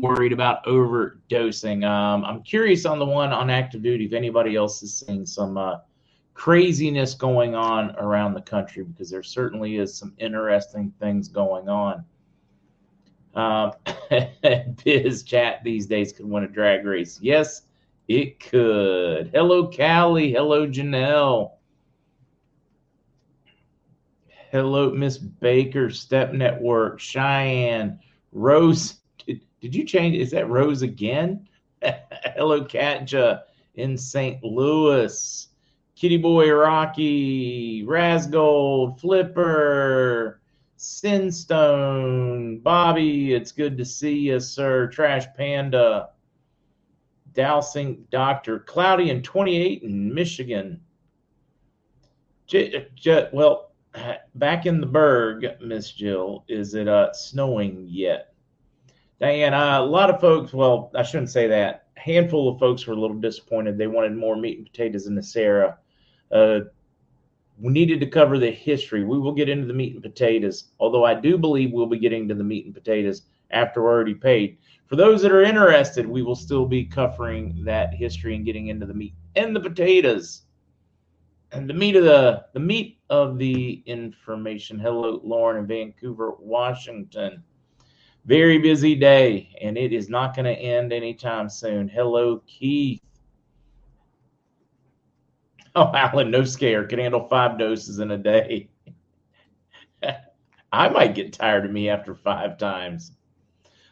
Worried about overdosing. Um, I'm curious on the one on active duty if anybody else is seeing some uh, craziness going on around the country because there certainly is some interesting things going on. Um, Biz chat these days could win a drag race. Yes, it could. Hello, Callie. Hello, Janelle. Hello, Miss Baker, Step Network, Cheyenne, Rose. Did, you change? Is that Rose again? Hello, Katja in St. Louis. Kitty Boy Rocky, Rasgold, Flipper, Sinstone, Bobby, it's good to see you, sir. Trash Panda, Dowsing Doctor, Cloudy and 28 in Michigan. J- J- well, back in the Berg, Miss Jill, is it uh, snowing yet? Diane, uh, a lot of folks, well, I shouldn't say that. A handful of folks were a little disappointed. They wanted more meat and potatoes in the Sarah. Uh, we needed to cover the history. We will get into the meat and potatoes, although I do believe we'll be getting to the meat and potatoes after we're already paid. For those that are interested, we will still be covering that history and getting into the meat and the potatoes and the meat of the the meat of the information. Hello, Lauren in Vancouver, Washington. Very busy day, and it is not going to end anytime soon. Hello, Keith. Oh, Alan, no scare. Can handle five doses in a day. I might get tired of me after five times.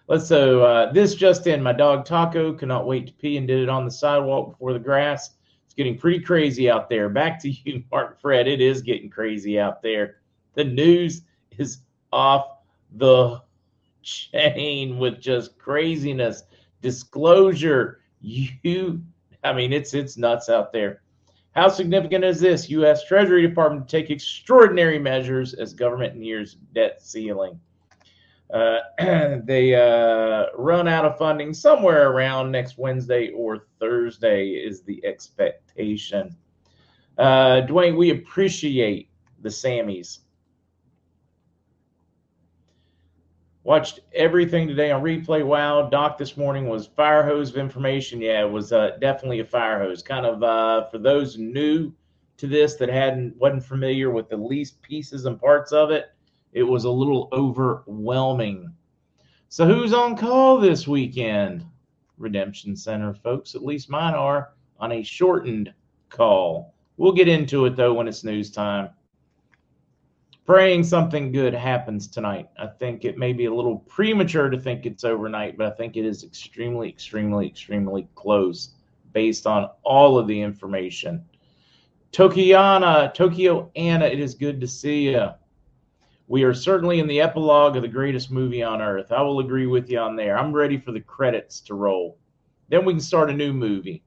Let's so uh, this just in. My dog Taco cannot wait to pee and did it on the sidewalk before the grass. It's getting pretty crazy out there. Back to you, Mark Fred. It is getting crazy out there. The news is off the chain with just craziness, disclosure. You, I mean, it's it's nuts out there. How significant is this? U.S. Treasury Department take extraordinary measures as government nears debt ceiling. Uh, they uh, run out of funding somewhere around next Wednesday or Thursday, is the expectation. Uh, Dwayne, we appreciate the Sammys Watched everything today on replay. Wow, Doc this morning was fire hose of information. Yeah, it was uh, definitely a fire hose. Kind of uh, for those new to this that hadn't wasn't familiar with the least pieces and parts of it, it was a little overwhelming. So who's on call this weekend? Redemption Center folks, at least mine are on a shortened call. We'll get into it though when it's news time praying something good happens tonight. I think it may be a little premature to think it's overnight, but I think it is extremely, extremely, extremely close based on all of the information. Tokiana, Tokyo Anna, it is good to see you. We are certainly in the epilogue of the greatest movie on earth. I will agree with you on there. I'm ready for the credits to roll. Then we can start a new movie.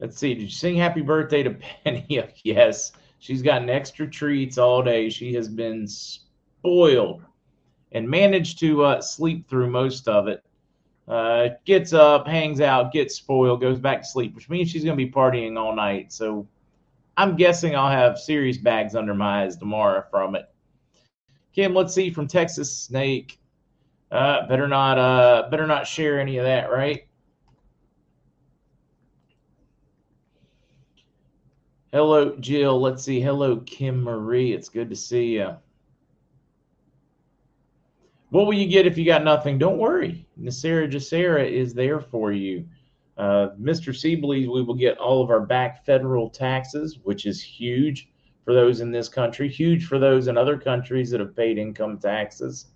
Let's see. Did you sing happy birthday to Penny? yes. She's gotten extra treats all day. She has been spoiled and managed to uh, sleep through most of it. Uh, gets up, hangs out, gets spoiled, goes back to sleep, which means she's going to be partying all night. So I'm guessing I'll have serious bags under my eyes tomorrow from it. Kim, let's see from Texas Snake. Uh, better not, uh, better not share any of that, right? Hello, Jill. Let's see. Hello, Kim Marie. It's good to see you. What will you get if you got nothing? Don't worry. NESARA GESARA is there for you. Uh, Mr. Siebeley, we will get all of our back federal taxes, which is huge for those in this country, huge for those in other countries that have paid income taxes.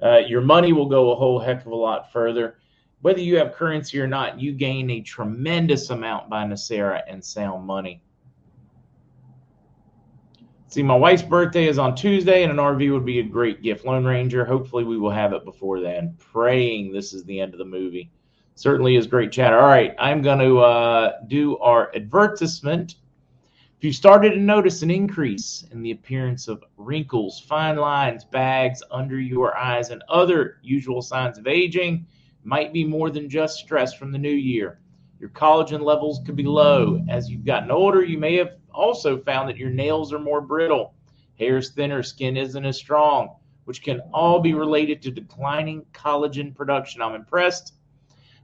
Uh, your money will go a whole heck of a lot further. Whether you have currency or not, you gain a tremendous amount by NESARA and sound money. See, my wife's birthday is on Tuesday, and an RV would be a great gift. Lone Ranger, hopefully, we will have it before then. Praying this is the end of the movie. Certainly is great chat. All right, I'm going to uh, do our advertisement. If you started to notice an increase in the appearance of wrinkles, fine lines, bags under your eyes, and other usual signs of aging, might be more than just stress from the new year. Your collagen levels could be low. As you've gotten older, you may have also found that your nails are more brittle. Hair is thinner, skin isn't as strong, which can all be related to declining collagen production. I'm impressed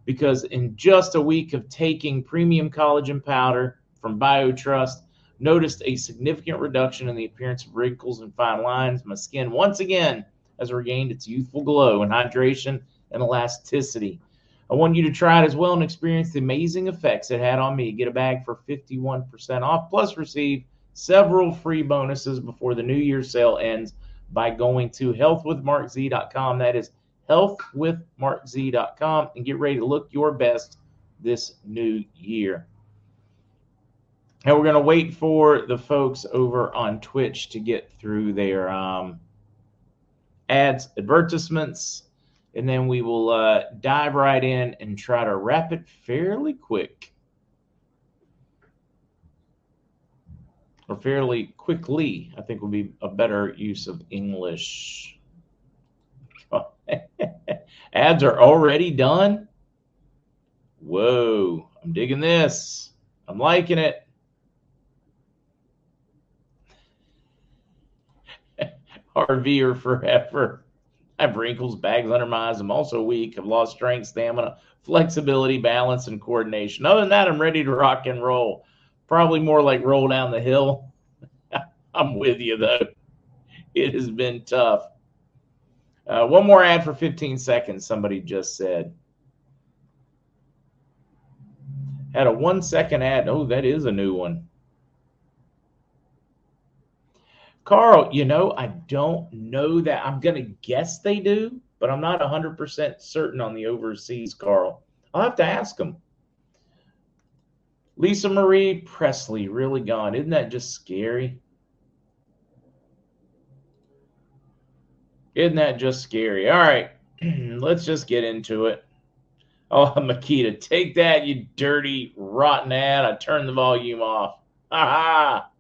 because in just a week of taking premium collagen powder from BioTrust, noticed a significant reduction in the appearance of wrinkles and fine lines. My skin once again has regained its youthful glow and hydration and elasticity. I want you to try it as well and experience the amazing effects it had on me. Get a bag for 51% off, plus receive several free bonuses before the New Year sale ends by going to healthwithmarkz.com. That is healthwithmarkz.com and get ready to look your best this new year. And we're going to wait for the folks over on Twitch to get through their um, ads, advertisements, and then we will uh, dive right in and try to wrap it fairly quick. Or fairly quickly, I think would be a better use of English. Ads are already done? Whoa, I'm digging this. I'm liking it. RVer forever. I have wrinkles, bags under my eyes. I'm also weak. I've lost strength, stamina, flexibility, balance, and coordination. Other than that, I'm ready to rock and roll. Probably more like roll down the hill. I'm with you, though. It has been tough. Uh, one more ad for 15 seconds, somebody just said. Had a one second ad. Oh, that is a new one. Carl, you know, I don't know that. I'm going to guess they do, but I'm not 100% certain on the overseas, Carl. I'll have to ask them. Lisa Marie Presley, really gone. Isn't that just scary? Isn't that just scary? All right, let's just get into it. Oh, Makita, take that, you dirty, rotten ad. I turned the volume off. Ha ha.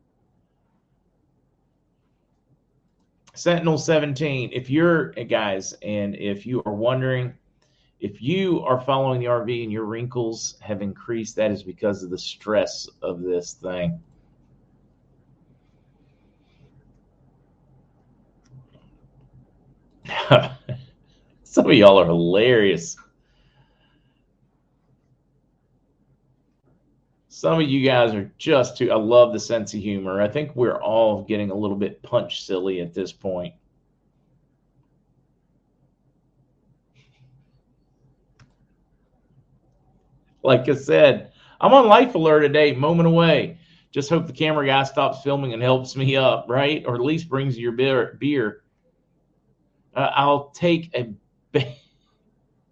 Sentinel 17, if you're eh, guys, and if you are wondering, if you are following the RV and your wrinkles have increased, that is because of the stress of this thing. Some of y'all are hilarious. Some of you guys are just too. I love the sense of humor. I think we're all getting a little bit punch silly at this point. Like I said, I'm on life alert today, moment away. Just hope the camera guy stops filming and helps me up, right? Or at least brings your beer. beer. Uh, I'll take a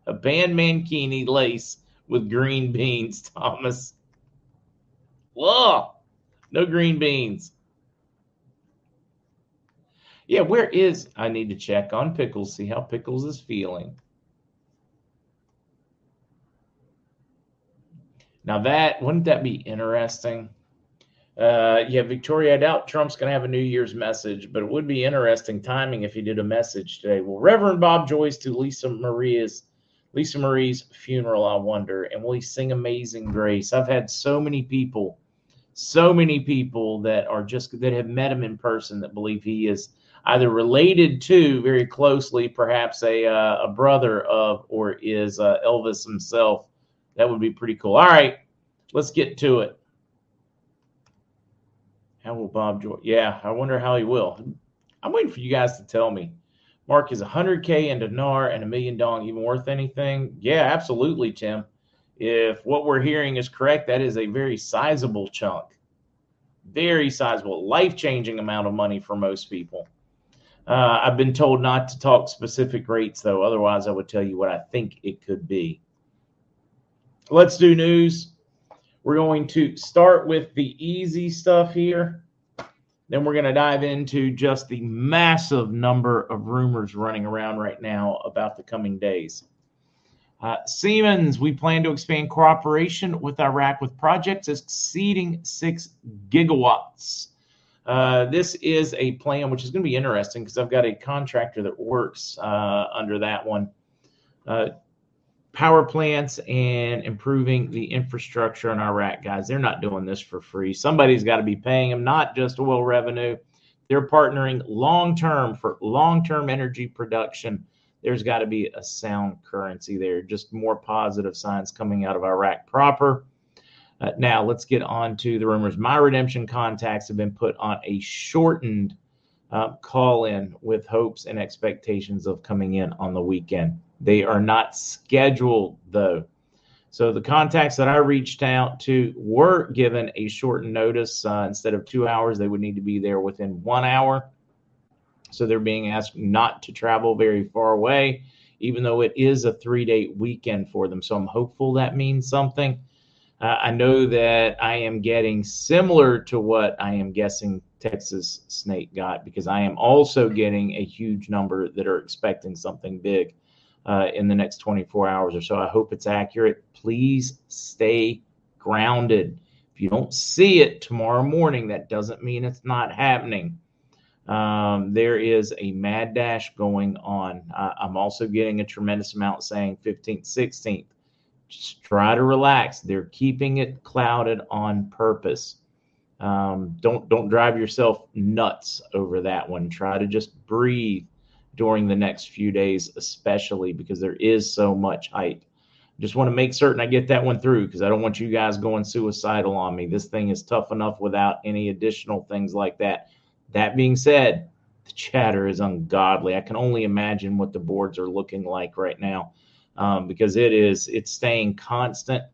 a band mankini lace with green beans, Thomas. Whoa, no green beans. Yeah, where is I need to check on Pickles, see how Pickles is feeling. Now that wouldn't that be interesting? Uh, yeah, Victoria, I doubt Trump's going to have a New Year's message, but it would be interesting timing if he did a message today. Well, Reverend Bob Joyce to Lisa Maria's Lisa Marie's funeral, I wonder, and will he sing Amazing Grace? I've had so many people so many people that are just that have met him in person that believe he is either related to very closely, perhaps a uh, a brother of, or is uh, Elvis himself. That would be pretty cool. All right, let's get to it. How will Bob Joy? Yeah, I wonder how he will. I'm waiting for you guys to tell me. Mark is 100k into NAR and a million dong even worth anything? Yeah, absolutely, Tim if what we're hearing is correct, that is a very sizable chunk, very sizable, life changing amount of money for most people. Uh, I've been told not to talk specific rates, though. Otherwise, I would tell you what I think it could be. Let's do news. We're going to start with the easy stuff here. Then we're going to dive into just the massive number of rumors running around right now about the coming days. Uh, Siemens, we plan to expand cooperation with Iraq with projects exceeding six gigawatts. Uh, this is a plan which is going to be interesting because I've got a contractor that works uh, under that one. Uh, power plants and improving the infrastructure in Iraq, guys. They're not doing this for free. Somebody's got to be paying them, not just oil revenue. they're partnering long term for long term energy production. There's got to be a sound currency there. Just more positive signs coming out of Iraq proper. Uh, now let's get on to the rumors. My redemption contacts have been put on a shortened uh, call in with hopes and expectations of coming in on the weekend. They are not scheduled though. So the contacts that I reached out to were given a shortened notice. Uh, instead of two hours, they would need to be there within one hour. So they're being asked not to travel very far away, even though it is a three day weekend for them. So I'm hopeful that means something. Uh, I know that I am getting similar to what I am guessing Texas Snake got because I am also getting a huge number that are expecting something big uh, in the next 24 hours or so. I hope it's accurate. Please stay grounded. If you don't see it tomorrow morning, that doesn't mean it's not happening. Um, there is a mad dash going on. Uh, I'm also getting a tremendous amount saying 15th, 16th. Just try to relax. They're keeping it clouded on purpose. Um, don't don't drive yourself nuts over that one. Try to just breathe during the next few days, especially because there is so much hype. Just want to make certain I get that one through because I don't want you guys going suicidal on me. This thing is tough enough without any additional things like that. That being said, the chatter is ungodly. I can only imagine what the boards are looking like right now um, because it is it's staying constant.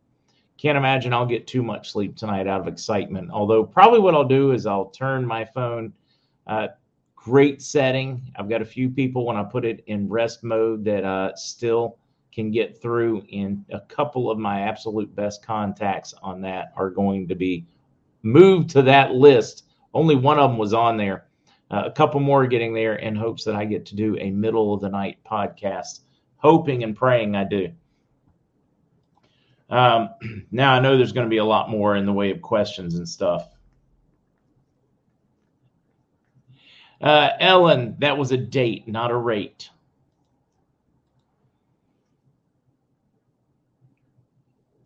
Can't imagine I'll get too much sleep tonight out of excitement. Although probably what I'll do is I'll turn my phone uh, great setting. I've got a few people when I put it in rest mode that uh, still can get through, and a couple of my absolute best contacts on that are going to be moved to that list. Only one of them was on there. Uh, a couple more getting there in hopes that I get to do a middle of the night podcast. Hoping and praying I do. Um, now I know there's going to be a lot more in the way of questions and stuff. Uh, Ellen, that was a date, not a rate.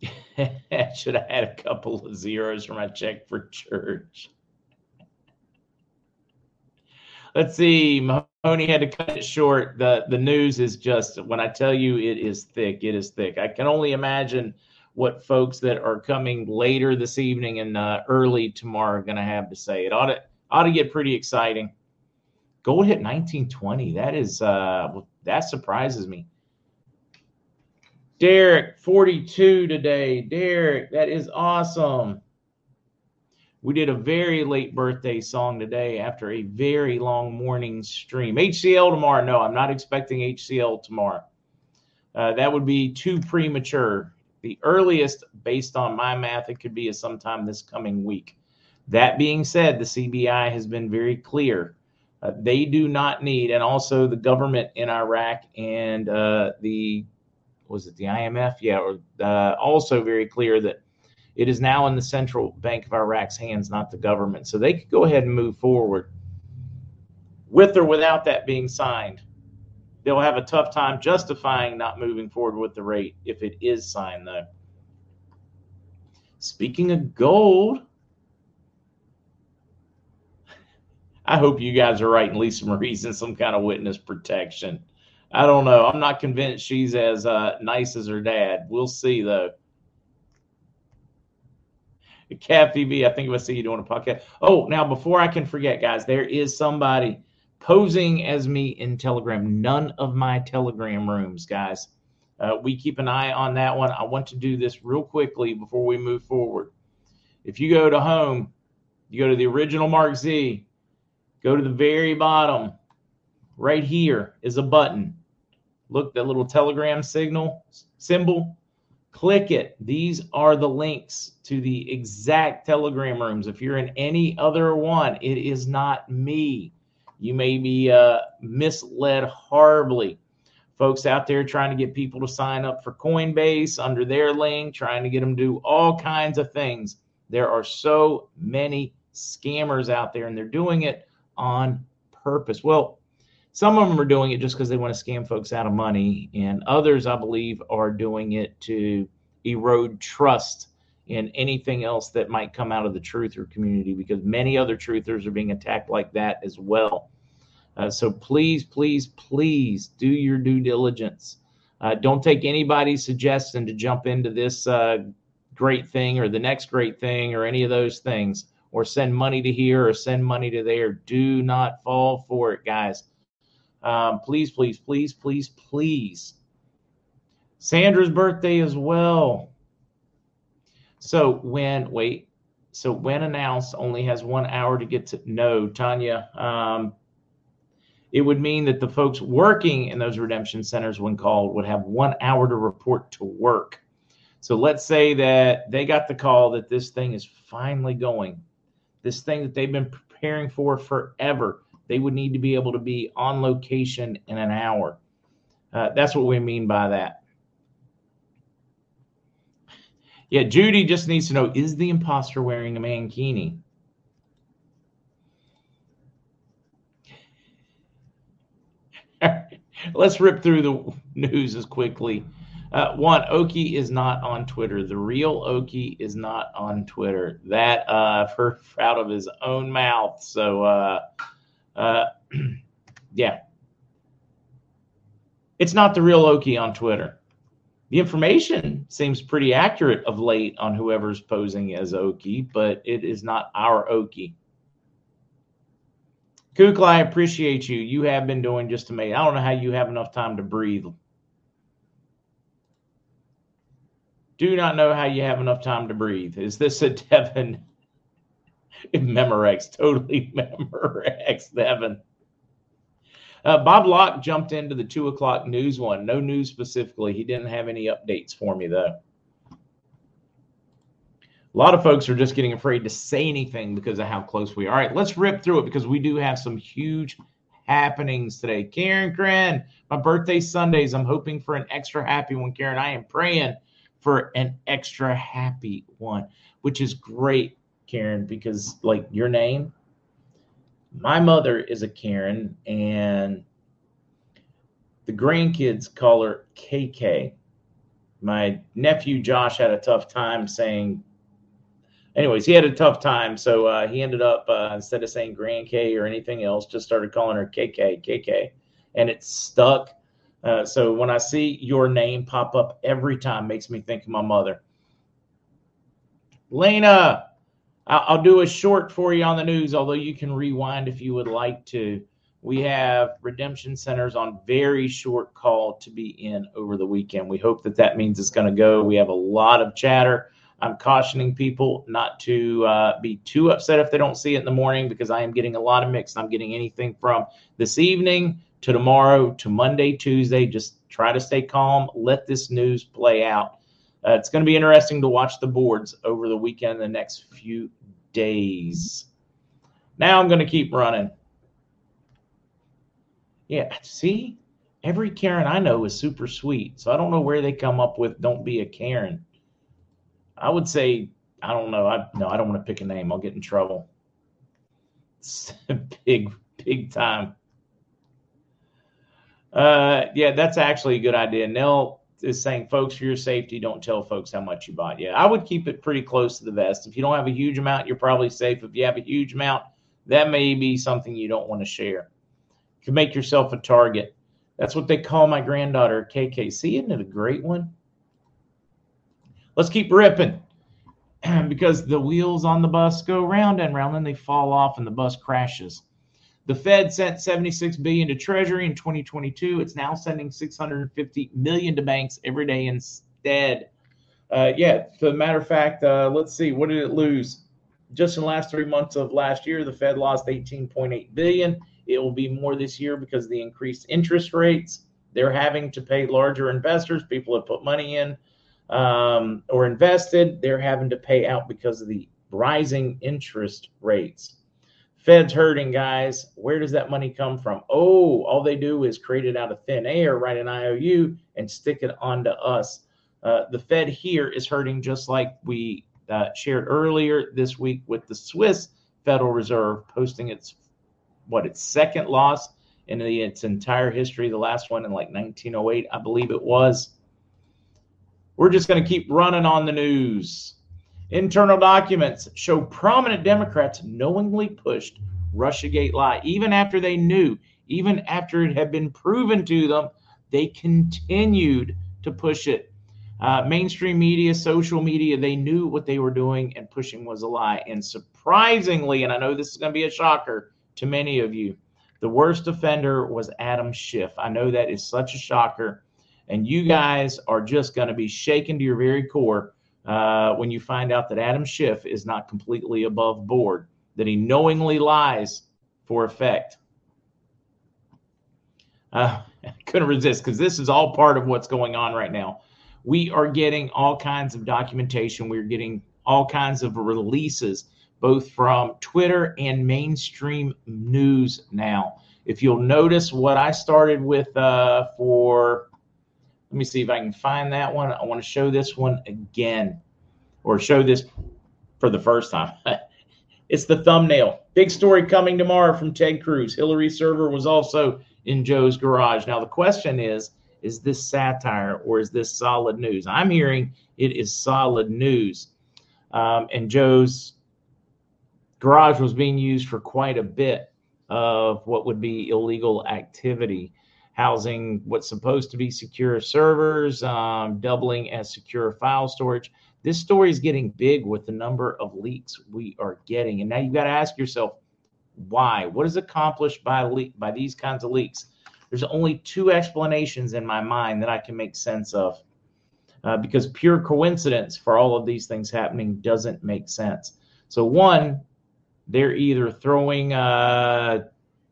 Should have had a couple of zeros for my check for church. Let's see. Mahoney had to cut it short. The the news is just when I tell you it is thick, it is thick. I can only imagine what folks that are coming later this evening and uh, early tomorrow are going to have to say. It ought to ought to get pretty exciting. Gold hit 1920. That is uh that surprises me. Derek, 42 today. Derek, that is awesome. We did a very late birthday song today after a very long morning stream. HCL tomorrow. No, I'm not expecting HCL tomorrow. Uh, that would be too premature. The earliest, based on my math, it could be is sometime this coming week. That being said, the CBI has been very clear uh, they do not need, and also the government in Iraq and uh, the was it the IMF? Yeah, or uh, also very clear that it is now in the central bank of Iraq's hands, not the government. So they could go ahead and move forward with or without that being signed. They'll have a tough time justifying not moving forward with the rate if it is signed, though. Speaking of gold, I hope you guys are right and Lisa Marie's in some kind of witness protection. I don't know. I'm not convinced she's as uh, nice as her dad. We'll see, though. Kathy I think I see you doing a podcast. Oh, now before I can forget, guys, there is somebody posing as me in Telegram. None of my Telegram rooms, guys. Uh, we keep an eye on that one. I want to do this real quickly before we move forward. If you go to home, you go to the original Mark Z, Go to the very bottom. Right here is a button. Look, that little telegram signal symbol. Click it. These are the links to the exact telegram rooms. If you're in any other one, it is not me. You may be uh, misled horribly. Folks out there trying to get people to sign up for Coinbase under their link, trying to get them to do all kinds of things. There are so many scammers out there, and they're doing it on purpose. Well, some of them are doing it just because they want to scam folks out of money, and others, I believe, are doing it to erode trust in anything else that might come out of the truther community because many other truthers are being attacked like that as well. Uh, so please, please, please do your due diligence. Uh, don't take anybody's suggestion to jump into this uh, great thing or the next great thing or any of those things or send money to here or send money to there. Do not fall for it, guys. Um, please, please, please, please, please. Sandra's birthday as well. So when wait, so when announced only has one hour to get to know Tanya. Um, it would mean that the folks working in those redemption centers, when called, would have one hour to report to work. So let's say that they got the call that this thing is finally going, this thing that they've been preparing for forever. They would need to be able to be on location in an hour. Uh, that's what we mean by that. Yeah, Judy just needs to know is the imposter wearing a mankini? Let's rip through the news as quickly. Uh, one, Okie is not on Twitter. The real Okie is not on Twitter. That uh, I've heard out of his own mouth. So, uh, uh, yeah, it's not the real Okie on Twitter. The information seems pretty accurate of late on whoever's posing as Okie, but it is not our Okie. Kukla, I appreciate you. You have been doing just amazing. I don't know how you have enough time to breathe. Do not know how you have enough time to breathe. Is this a Devin? Memorex, totally Memorex, Devin. Uh, Bob Locke jumped into the two o'clock news one. No news specifically. He didn't have any updates for me though. A lot of folks are just getting afraid to say anything because of how close we are. All right, let's rip through it because we do have some huge happenings today. Karen Karen, my birthday Sundays. I'm hoping for an extra happy one, Karen. I am praying for an extra happy one, which is great, Karen, because like your name, my mother is a Karen, and the grandkids call her KK. My nephew Josh had a tough time saying anyways, he had a tough time. So uh, he ended up, uh, instead of saying Grand K or anything else, just started calling her KK, KK. And it stuck. Uh, so when I see your name pop up every time, makes me think of my mother. Lena, I'll do a short for you on the news, although you can rewind if you would like to. We have redemption centers on very short call to be in over the weekend. We hope that that means it's going to go. We have a lot of chatter I'm cautioning people not to uh, be too upset if they don't see it in the morning because I am getting a lot of mix. I'm getting anything from this evening to tomorrow to Monday, Tuesday. Just try to stay calm. Let this news play out. Uh, it's going to be interesting to watch the boards over the weekend, the next few days. Now I'm going to keep running. Yeah, see, every Karen I know is super sweet. So I don't know where they come up with don't be a Karen. I would say I don't know. I no, I don't want to pick a name. I'll get in trouble. Big, big time. Uh, yeah, that's actually a good idea. Nell is saying, folks, for your safety, don't tell folks how much you bought. Yeah, I would keep it pretty close to the vest. If you don't have a huge amount, you're probably safe. If you have a huge amount, that may be something you don't want to share. You can make yourself a target. That's what they call my granddaughter, KK. See, isn't it a great one? Let's keep ripping because the wheels on the bus go round and round and they fall off and the bus crashes. The Fed sent 76 billion to Treasury in 2022. It's now sending 650 million to banks every day instead. Uh, yeah, the matter of fact, uh, let's see, what did it lose? Just in the last three months of last year, the Fed lost 18.8 billion. It will be more this year because of the increased interest rates. They're having to pay larger investors. People have put money in um, or invested, they're having to pay out because of the rising interest rates. Fed's hurting, guys. Where does that money come from? Oh, all they do is create it out of thin air, write an IOU, and stick it onto us. Uh, the Fed here is hurting just like we uh, shared earlier this week with the Swiss Federal Reserve posting its what its second loss in the, its entire history. The last one in like 1908, I believe it was. We're just going to keep running on the news. Internal documents show prominent Democrats knowingly pushed Russiagate lie, even after they knew, even after it had been proven to them, they continued to push it. Uh, mainstream media, social media, they knew what they were doing and pushing was a lie. And surprisingly, and I know this is going to be a shocker to many of you, the worst offender was Adam Schiff. I know that is such a shocker. And you guys are just going to be shaken to your very core uh, when you find out that Adam Schiff is not completely above board, that he knowingly lies for effect. Uh, I couldn't resist because this is all part of what's going on right now. We are getting all kinds of documentation. We're getting all kinds of releases, both from Twitter and mainstream news now. If you'll notice what I started with uh, for, let me see if I can find that one. I want to show this one again or show this for the first time. it's the thumbnail. Big story coming tomorrow from Ted Cruz. Hillary server was also in Joe's garage. Now, the question is is this satire or is this solid news? I'm hearing it is solid news. Um, and Joe's garage was being used for quite a bit of what would be illegal activity, housing what's supposed to be secure servers, um, doubling as secure file storage. This story is getting big with the number of leaks we are getting. And now you've got to ask yourself, why? What is accomplished by leak by these kinds of leaks? There's only two explanations in my mind that I can make sense of. Uh, because pure coincidence for all of these things happening doesn't make sense. So, one, they're either throwing uh,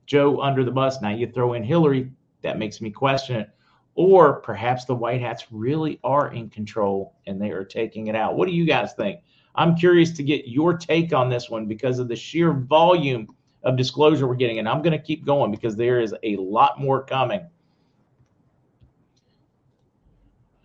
Joe under the bus. Now you throw in Hillary, that makes me question it. Or perhaps the White Hats really are in control and they are taking it out. What do you guys think? I'm curious to get your take on this one because of the sheer volume of disclosure we're getting. And I'm going to keep going because there is a lot more coming.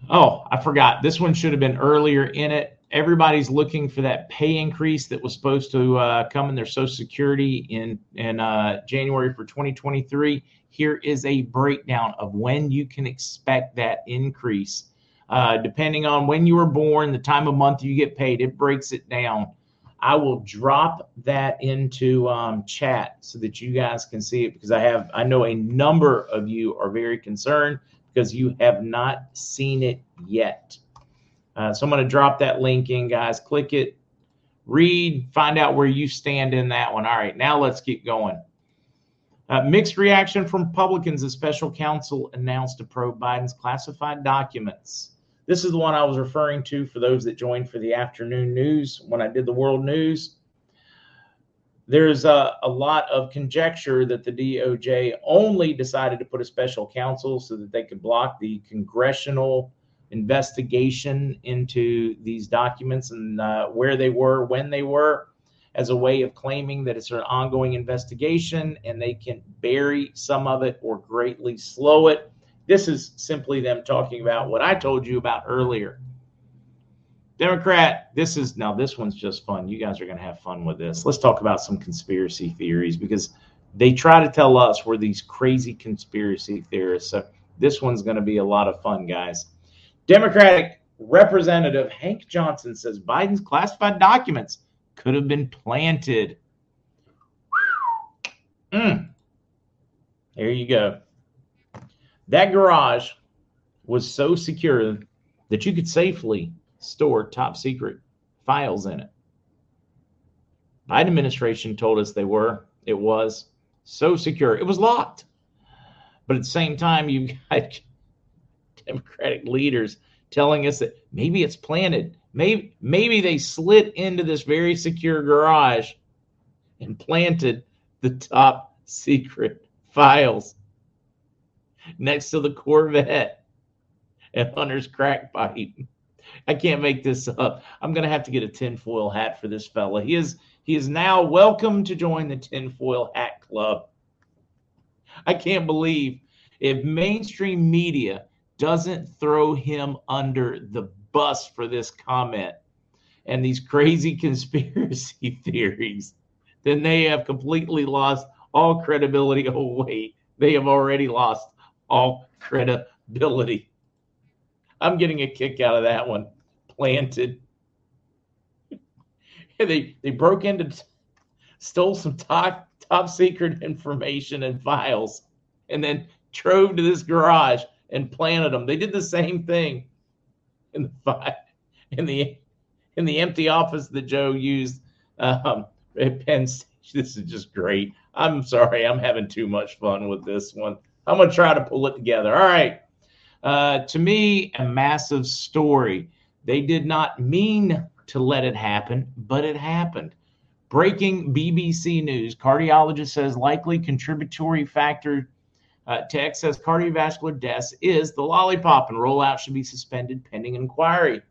Oh, I forgot. This one should have been earlier in it. Everybody's looking for that pay increase that was supposed to uh, come in their Social Security in in uh, January for 2023. Here is a breakdown of when you can expect that increase. Uh, depending on when you were born, the time of month you get paid, it breaks it down. I will drop that into um, chat so that you guys can see it because I have I know a number of you are very concerned because you have not seen it yet. Uh, so I'm going to drop that link in, guys. Click it, read, find out where you stand in that one. All right, now let's keep going. Uh, mixed reaction from Republicans as special counsel announced to probe Biden's classified documents. This is the one I was referring to for those that joined for the afternoon news when I did the world news. There's a, a lot of conjecture that the DOJ only decided to put a special counsel so that they could block the congressional investigation into these documents and uh, where they were, when they were, as a way of claiming that it's an ongoing investigation and they can bury some of it or greatly slow it this is simply them talking about what I told you about earlier. Democrat, this is now this one's just fun. You guys are going to have fun with this. Let's talk about some conspiracy theories because they try to tell us we're these crazy conspiracy theorists. So this one's going to be a lot of fun, guys. Democratic Representative Hank Johnson says Biden's classified documents could have been planted. Mm. There you go. That garage was so secure that you could safely store top secret files in it. Biden administration told us they were. It was so secure. It was locked. But at the same time, you've got Democratic leaders telling us that maybe it's planted. Maybe maybe they slid into this very secure garage and planted the top secret files next to the Corvette and Hunter's crack pipe. I can't make this up. I'm gonna have to get a tinfoil hat for this fella. He is he is now welcome to join the tinfoil hat club. I can't believe if mainstream media doesn't throw him under the bus for this comment and these crazy conspiracy theories, then they have completely lost all credibility. Oh, wait, they have already lost all credibility. I'm getting a kick out of that one. Planted. they they broke into, stole some top top secret information and files, and then drove to this garage and planted them. They did the same thing in the five in the in the empty office that Joe used um, at Penn State. This is just great. I'm sorry, I'm having too much fun with this one. I'm gonna try to pull it together. All right. Uh, to me, a massive story. They did not mean to let it happen, but it happened. Breaking BBC news: Cardiologist says likely contributory factor uh, excess cardiovascular deaths is the lollipop, and rollout should be suspended pending inquiry.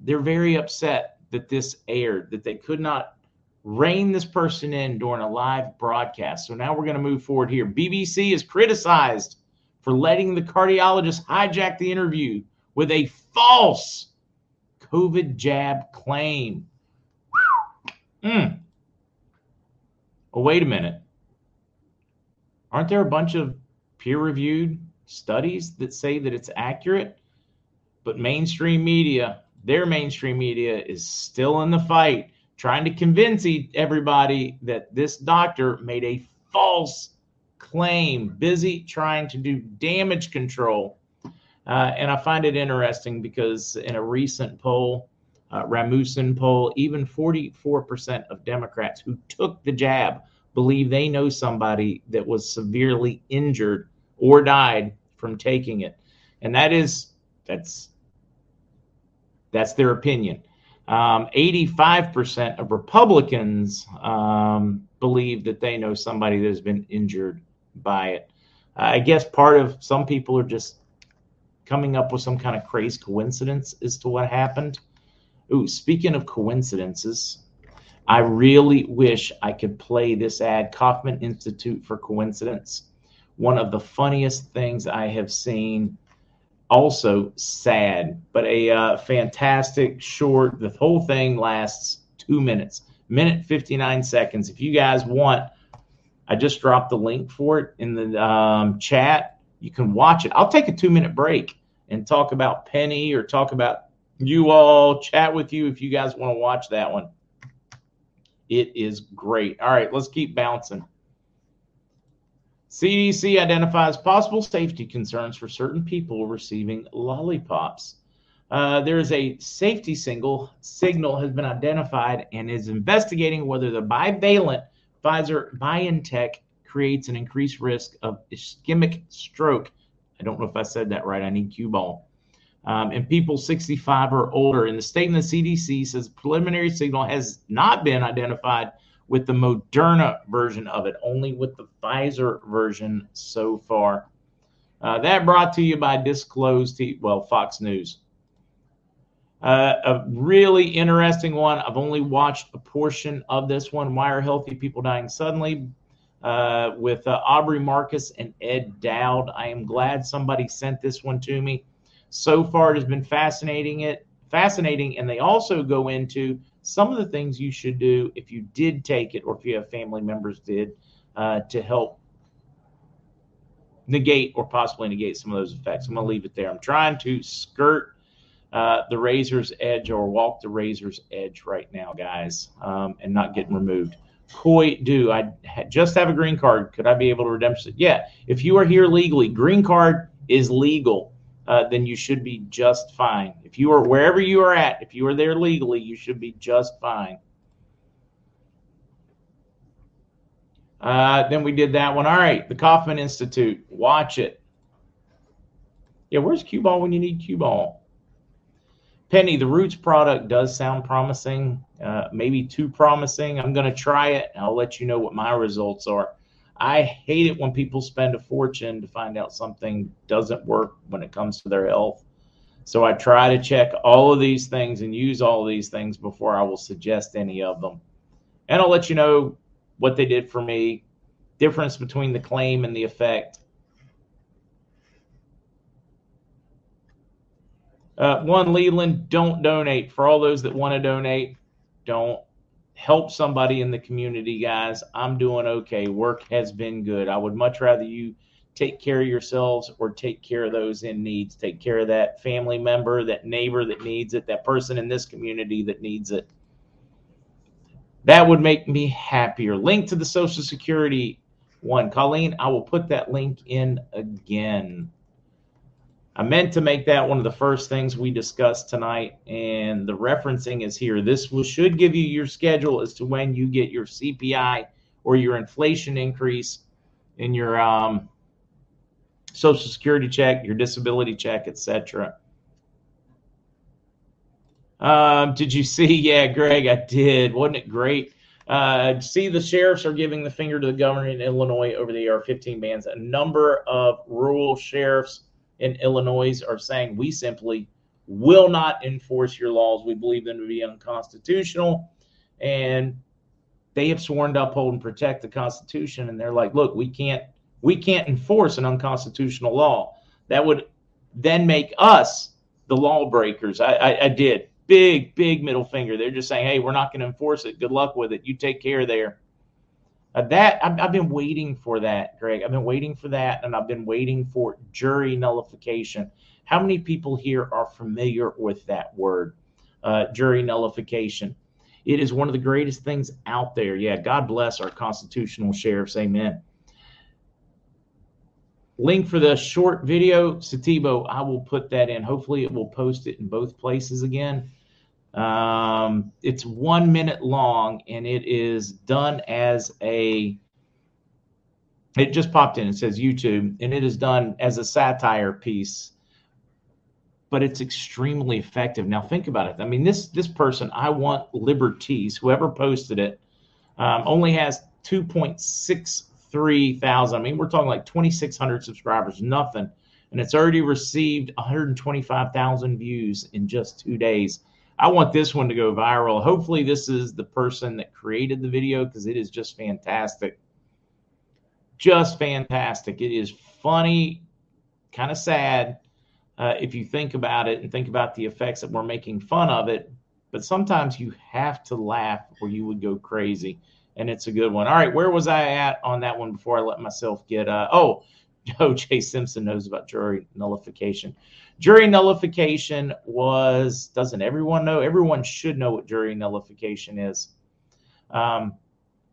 They're very upset that this aired, that they could not rein this person in during a live broadcast. So now we're going to move forward here. BBC is criticized for letting the cardiologist hijack the interview with a false COVID jab claim. Mm. Oh, wait a minute. Aren't there a bunch of peer reviewed studies that say that it's accurate? But mainstream media, their mainstream media, is still in the fight trying to convince everybody that this doctor made a false claim, busy trying to do damage control. Uh, and I find it interesting because in a recent poll, uh, Rasmussen poll, even 44% of Democrats who took the jab believe they know somebody that was severely injured or died from taking it. And that is, that's, that's their opinion. Um, 85% of Republicans um, believe that they know somebody that has been injured by it. I guess part of some people are just coming up with some kind of crazy coincidence as to what happened. Ooh, speaking of coincidences, I really wish I could play this ad, Kaufman Institute for Coincidence. One of the funniest things I have seen also sad, but a uh, fantastic short. The whole thing lasts two minutes, minute 59 seconds. If you guys want, I just dropped the link for it in the um, chat. You can watch it. I'll take a two minute break and talk about Penny or talk about you all, chat with you if you guys want to watch that one. It is great. All right, let's keep bouncing. CDC identifies possible safety concerns for certain people receiving lollipops. Uh, there is a safety single signal has been identified and is investigating whether the bivalent Pfizer BioNTech creates an increased risk of ischemic stroke. I don't know if I said that right. I need cue ball. Um, and people 65 or older. In the statement, the CDC says preliminary signal has not been identified with the Moderna version of it, only with the Pfizer version so far. Uh, that brought to you by Disclosed, well, Fox News. Uh, a really interesting one. I've only watched a portion of this one. Why are healthy people dying suddenly? Uh, with uh, Aubrey Marcus and Ed Dowd. I am glad somebody sent this one to me. So far, it has been fascinating. It fascinating, and they also go into some of the things you should do if you did take it or if you have family members did uh, to help negate or possibly negate some of those effects. I'm going to leave it there. I'm trying to skirt uh, the razor's edge or walk the razor's edge right now, guys, um, and not get removed. Coy, do I just have a green card? Could I be able to redemption? Yeah. If you are here legally, green card is legal uh, then you should be just fine. If you are wherever you are at, if you are there legally, you should be just fine. Uh, then we did that one. All right, the Kauffman Institute. Watch it. Yeah, where's cue ball when you need cue ball? Penny, the Roots product does sound promising, uh, maybe too promising. I'm going to try it. I'll let you know what my results are. I hate it when people spend a fortune to find out something doesn't work when it comes to their health. So I try to check all of these things and use all of these things before I will suggest any of them. And I'll let you know what they did for me, difference between the claim and the effect. Uh, one, Leland, don't donate. For all those that want to donate, don't help somebody in the community, guys. I'm doing okay. Work has been good. I would much rather you take care of yourselves or take care of those in needs. Take care of that family member, that neighbor that needs it, that person in this community that needs it. That would make me happier. Link to the Social Security one. Colleen, I will put that link in again. I meant to make that one of the first things we discussed tonight, and the referencing is here. This will, should give you your schedule as to when you get your CPI or your inflation increase in your um, Social Security check, your disability check, etc. Um, did you see? Yeah, Greg, I did. Wasn't it great? Uh, see, the sheriffs are giving the finger to the governor in Illinois over the AR-15 bans. A number of rural sheriffs in Illinois are saying we simply will not enforce your laws. We believe them to be unconstitutional, and they have sworn to uphold and protect the Constitution. And they're like, look, we can't we can't enforce an unconstitutional law. That would then make us the lawbreakers. I, I, I did big, big middle finger. They're just saying, hey, we're not going to enforce it. Good luck with it. You take care there. Uh, that I've, I've, been waiting for that, Greg. I've been waiting for that, and I've been waiting for jury nullification. How many people here are familiar with that word, uh, jury nullification? It is one of the greatest things out there. Yeah, God bless our constitutional sheriffs. Amen. Link for the short video, Satibo, I will put that in. Hopefully, it will post it in both places again. Um, it's one minute long and it is done as a. It just popped in. It says YouTube, and it is done as a satire piece, but it's extremely effective. Now think about it. I mean, this this person, I want liberties. Whoever posted it, um, only has two point six three thousand. I mean, we're talking like twenty six hundred subscribers, nothing, and it's already received one hundred twenty five thousand views in just two days. I want this one to go viral. Hopefully, this is the person that created the video because it is just fantastic. Just fantastic. It is funny, kind of sad uh, if you think about it and think about the effects that we're making fun of it. But sometimes you have to laugh or you would go crazy. And it's a good one. All right, where was I at on that one before I let myself get? Uh, oh, O.J. Simpson knows about jury nullification. Jury nullification was, doesn't everyone know? Everyone should know what jury nullification is. Um,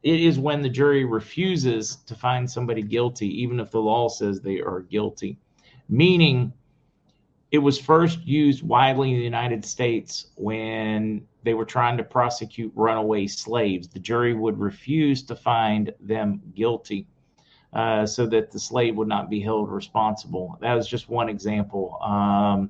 it is when the jury refuses to find somebody guilty, even if the law says they are guilty. Meaning, it was first used widely in the United States when they were trying to prosecute runaway slaves. The jury would refuse to find them guilty uh, so that the slave would not be held responsible. That was just one example. Um,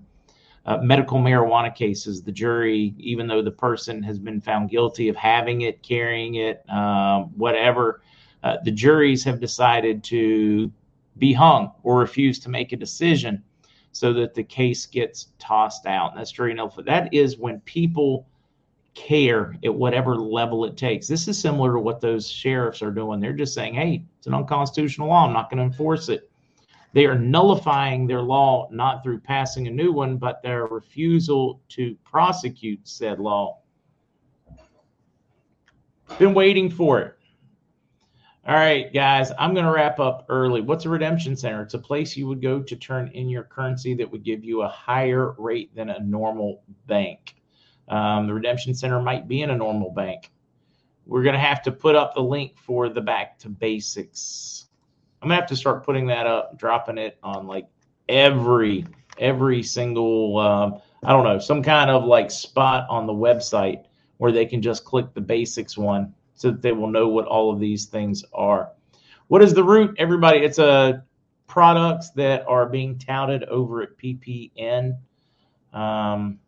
uh, medical marijuana cases, the jury, even though the person has been found guilty of having it, carrying it, um, whatever, uh, the juries have decided to be hung or refuse to make a decision so that the case gets tossed out. And that's jury nullification. That is when people care at whatever level it takes. This is similar to what those sheriffs are doing. They're just saying, hey, it's an unconstitutional law. I'm not going to enforce it. They are nullifying their law not through passing a new one, but their refusal to prosecute said law. Been waiting for it. All right, guys, I'm going to wrap up early. What's a redemption center? It's a place you would go to turn in your currency that would give you a higher rate than a normal bank. Um, the Redemption Center might be in a normal bank. We're going to have to put up the link for the back to basics. I'm going to have to start putting that up, dropping it on like every every single um, I don't know some kind of like spot on the website where they can just click the basics one so that they will know what all of these things are. What is the root? Everybody, it's a products that are being touted over at PPN. Um,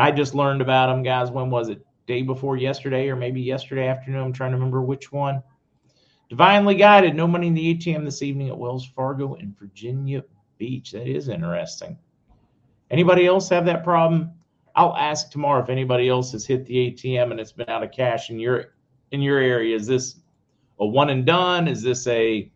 I just learned about them, guys. When was it? Day before yesterday, or maybe yesterday afternoon. I'm trying to remember which one. Divinely guided. No money in the ATM this evening at Wells Fargo in Virginia Beach. That is interesting. Anybody else have that problem? I'll ask tomorrow if anybody else has hit the ATM and it's been out of cash in your in your area. Is this a one and done? Is this a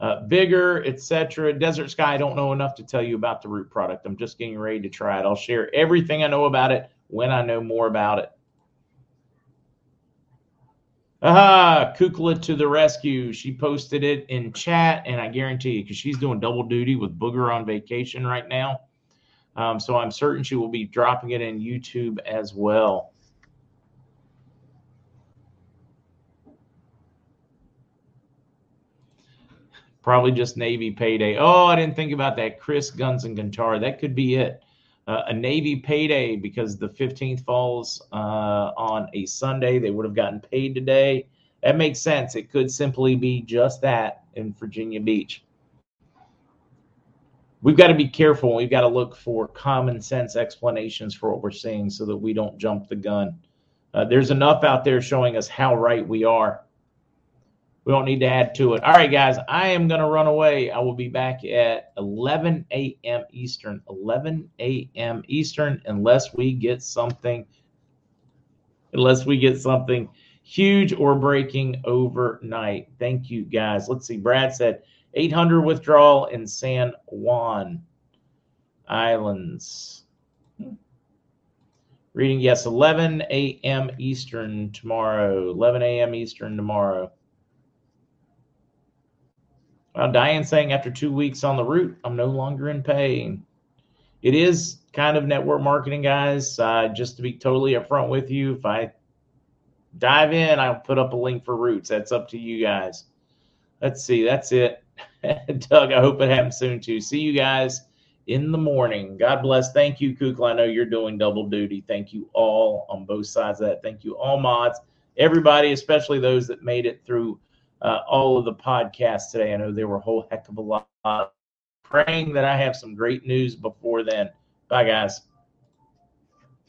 uh, bigger, etc. Desert Sky, I don't know enough to tell you about the root product. I'm just getting ready to try it. I'll share everything I know about it when I know more about it. Aha, Kukla to the rescue. She posted it in chat, and I guarantee you, because she's doing double duty with Booger on vacation right now. Um, so I'm certain she will be dropping it in YouTube as well. Probably just Navy payday. Oh, I didn't think about that. Chris Guns and Guitar. That could be it. Uh, a Navy payday because the 15th falls uh, on a Sunday. They would have gotten paid today. That makes sense. It could simply be just that in Virginia Beach. We've got to be careful. We've got to look for common sense explanations for what we're seeing so that we don't jump the gun. Uh, there's enough out there showing us how right we are. We don't need to add to it. All right, guys, I am going to run away. I will be back at 11 a.m. Eastern. 11 a.m. Eastern, unless we get something, unless we get something huge or breaking overnight. Thank you, guys. Let's see. Brad said 800 withdrawal in San Juan Islands. Reading, yes, 11 a.m. Eastern tomorrow. 11 a.m. Eastern tomorrow. Well, Diane saying after two weeks on the root, I'm no longer in pain. It is kind of network marketing, guys. Uh, just to be totally upfront with you, if I dive in, I'll put up a link for Roots. That's up to you guys. Let's see. That's it. Doug, I hope it happens soon too. See you guys in the morning. God bless. Thank you, Kukla. I know you're doing double duty. Thank you all on both sides of that. Thank you, all mods, everybody, especially those that made it through uh, all of the podcasts today. I know there were a whole heck of a lot. Praying that I have some great news before then. Bye, guys.